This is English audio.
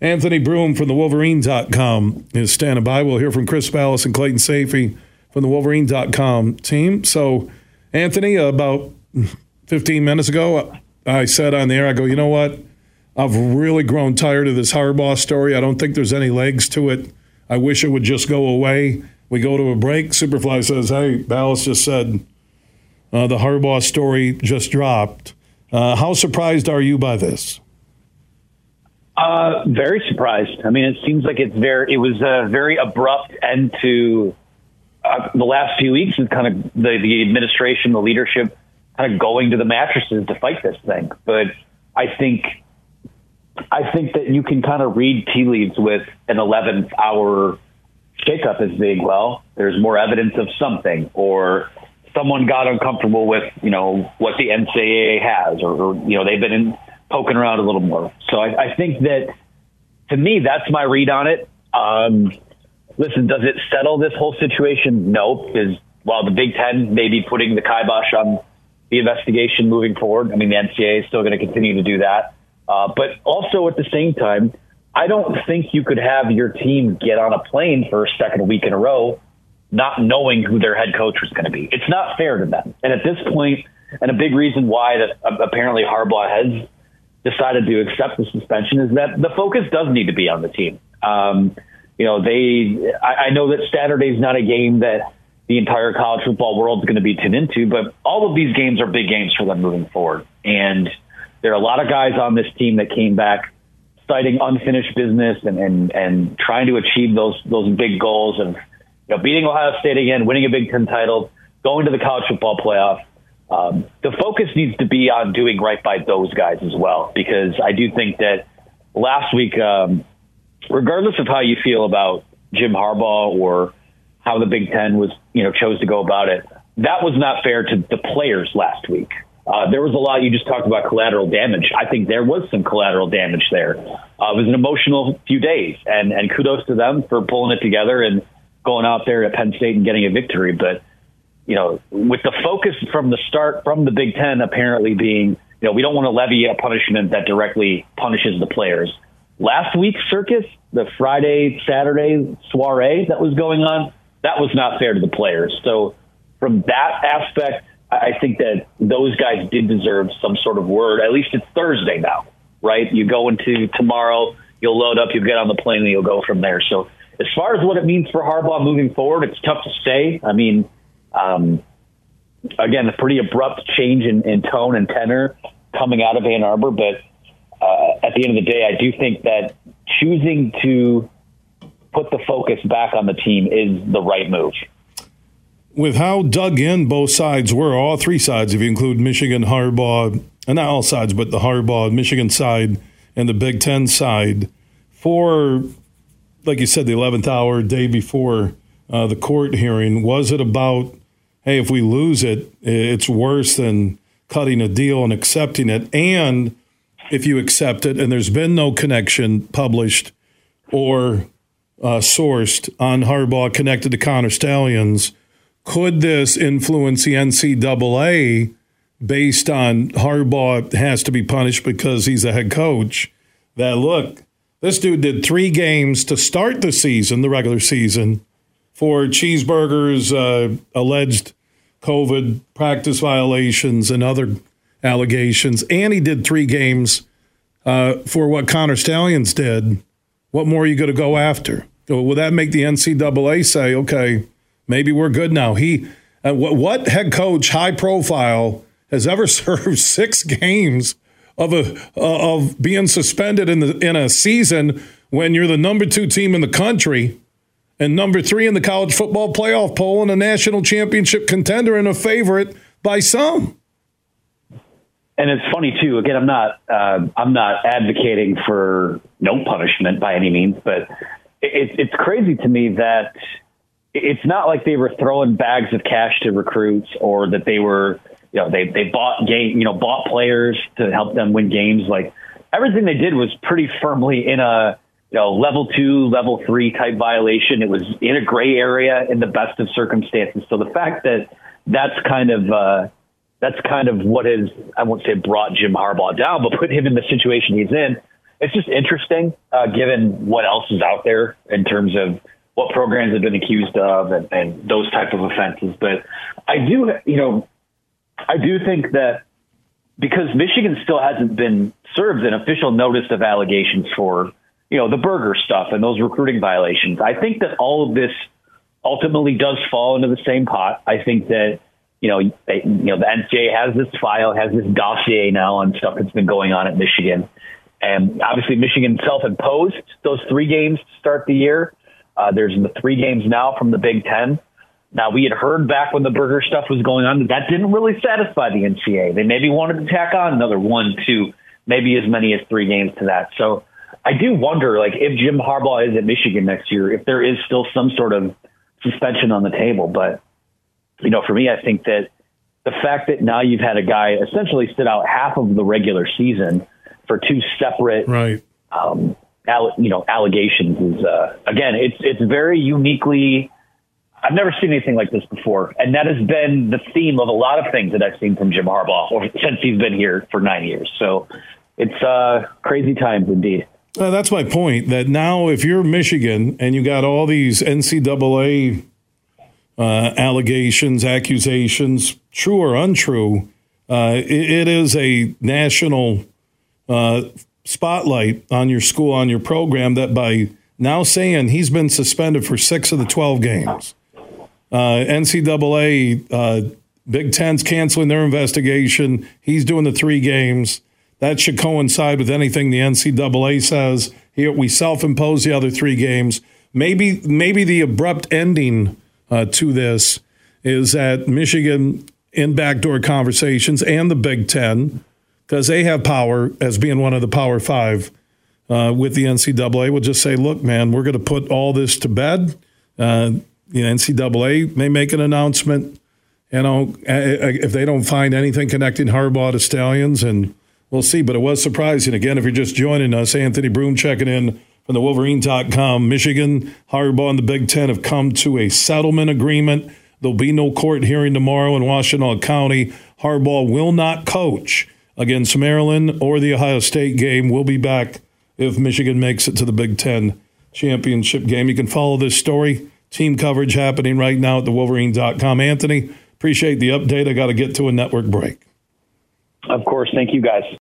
Anthony Broome from the Wolverine.com is standing by. We'll hear from Chris Balas and Clayton Sayfie from the Wolverine.com team. So, Anthony, about 15 minutes ago, I said on the air, I go, you know what? I've really grown tired of this Harbaugh story. I don't think there's any legs to it. I wish it would just go away. We go to a break. Superfly says, hey, Balas just said uh, the Harbaugh story just dropped. Uh, how surprised are you by this? Uh, very surprised. I mean, it seems like it's very. It was a very abrupt end to uh, the last few weeks, and kind of the, the administration, the leadership, kind of going to the mattresses to fight this thing. But I think, I think that you can kind of read tea leaves with an 11th hour shakeup as being well. There's more evidence of something, or someone got uncomfortable with you know what the NCAA has, or, or you know they've been in poking around a little more. So I, I think that to me, that's my read on it. Um, listen, does it settle this whole situation? No, because while the Big Ten may be putting the kibosh on the investigation moving forward, I mean, the NCAA is still going to continue to do that. Uh, but also at the same time, I don't think you could have your team get on a plane for a second week in a row not knowing who their head coach was going to be. It's not fair to them. And at this point, and a big reason why that apparently Harbaugh has decided to accept the suspension is that the focus does need to be on the team. Um, you know, they. I, I know that Saturday's not a game that the entire college football world is going to be tuned into, but all of these games are big games for them moving forward. And there are a lot of guys on this team that came back citing unfinished business and and, and trying to achieve those those big goals of you know beating Ohio State again, winning a Big Ten title, going to the college football playoff um, the focus needs to be on doing right by those guys as well, because I do think that last week, um, regardless of how you feel about Jim Harbaugh or how the Big Ten was, you know, chose to go about it, that was not fair to the players last week. Uh, there was a lot. You just talked about collateral damage. I think there was some collateral damage there. Uh, it was an emotional few days, and and kudos to them for pulling it together and going out there at Penn State and getting a victory. But you know, with the focus from the start from the Big Ten apparently being, you know, we don't want to levy a punishment that directly punishes the players. Last week's circus, the Friday, Saturday soiree that was going on, that was not fair to the players. So, from that aspect, I think that those guys did deserve some sort of word. At least it's Thursday now, right? You go into tomorrow, you'll load up, you'll get on the plane, and you'll go from there. So, as far as what it means for Harbaugh moving forward, it's tough to say. I mean, um, again, a pretty abrupt change in, in, tone and tenor coming out of Ann Arbor, but uh, at the end of the day, I do think that choosing to put the focus back on the team is the right move. With how dug in both sides were, all three sides, if you include Michigan, Harbaugh, and not all sides, but the Harbaugh, Michigan side, and the Big Ten side, for, like you said, the 11th hour, day before uh, the court hearing, was it about hey, if we lose it, it's worse than cutting a deal and accepting it. And if you accept it and there's been no connection published or uh, sourced on Harbaugh connected to Connor Stalions, could this influence the NCAA based on Harbaugh has to be punished because he's a head coach? That look, this dude did three games to start the season, the regular season, for cheeseburgers, uh, alleged COVID practice violations and other allegations, and he did three games uh, for what Connor Stalions did. What more are you going to go after? Will that make the NCAA say, okay, maybe we're good now? He, uh, what, what head coach, high profile, has ever served six games of a uh, of being suspended in the in a season when you're the number two team in the country? And number three in the college football playoff poll and a national championship contender and a favorite by some. And it's funny too. Again, I'm not uh, I'm not advocating for no punishment by any means, but it, it's crazy to me that it's not like they were throwing bags of cash to recruits or that they were you know they they bought game you know bought players to help them win games. Like everything they did was pretty firmly in a you know, level two, level three type violation. It was in a gray area in the best of circumstances. So the fact that that's kind of uh, that's kind of what has I won't say brought Jim Harbaugh down, but put him in the situation he's in. it's just interesting, uh, given what else is out there in terms of what programs have been accused of and, and those type of offenses. But I do, you know, I do think that because Michigan still hasn't been served an official notice of allegations for, you know, the burger stuff and those recruiting violations. I think that all of this ultimately does fall into the same pot. I think that you know, you know, the NCAA has this file, has this dossier now on stuff that's been going on at Michigan, and obviously Michigan self-imposed those three games to start the year. Uh, there's the three games now from the Big Ten. Now we had heard back when the burger stuff was going on that that didn't really satisfy the NCAA. They maybe wanted to tack on another one, two, maybe as many as three games to that. So I do wonder, like, if Jim Harbaugh is at Michigan next year, if there is still some sort of suspension on the table. But you know, for me, I think that the fact that now you've had a guy essentially sit out half of the regular season for two separate, right? Um, you know, allegations is uh, again, it's it's very uniquely. I've never seen anything like this before, and that has been the theme of a lot of things that I've seen from Jim Harbaugh since he's been here for nine years. So it's uh, crazy times indeed. That's my point. That now, if you're Michigan and you got all these NCAA uh, allegations, accusations, true or untrue, uh, it, it is a national uh, spotlight on your school, on your program, that by now saying he's been suspended for six of the 12 games, uh, NCAA, uh, Big Ten's canceling their investigation, he's doing the three games. That should coincide with anything the NCAA says. Here, we self impose the other three games. Maybe, maybe the abrupt ending uh, to this is that Michigan in backdoor conversations and the Big Ten, because they have power as being one of the Power Five uh, with the NCAA, will just say, look, man, we're going to put all this to bed. Uh, the NCAA may make an announcement. You know, if they don't find anything connecting Harbaugh to Stalions and we'll see. But it was surprising. Again, if you're just joining us, Anthony Broome checking in from the Wolverine.com. Michigan, Harbaugh, and the Big Ten have come to a settlement agreement. There'll be no court hearing tomorrow in Washtenaw County. Harbaugh will not coach against Maryland or the Ohio State game. We'll be back if Michigan makes it to the Big Ten championship game. You can follow this story, team coverage happening right now at the Wolverine.com. Anthony, appreciate the update. I got to get to a network break. Of course. Thank you, guys.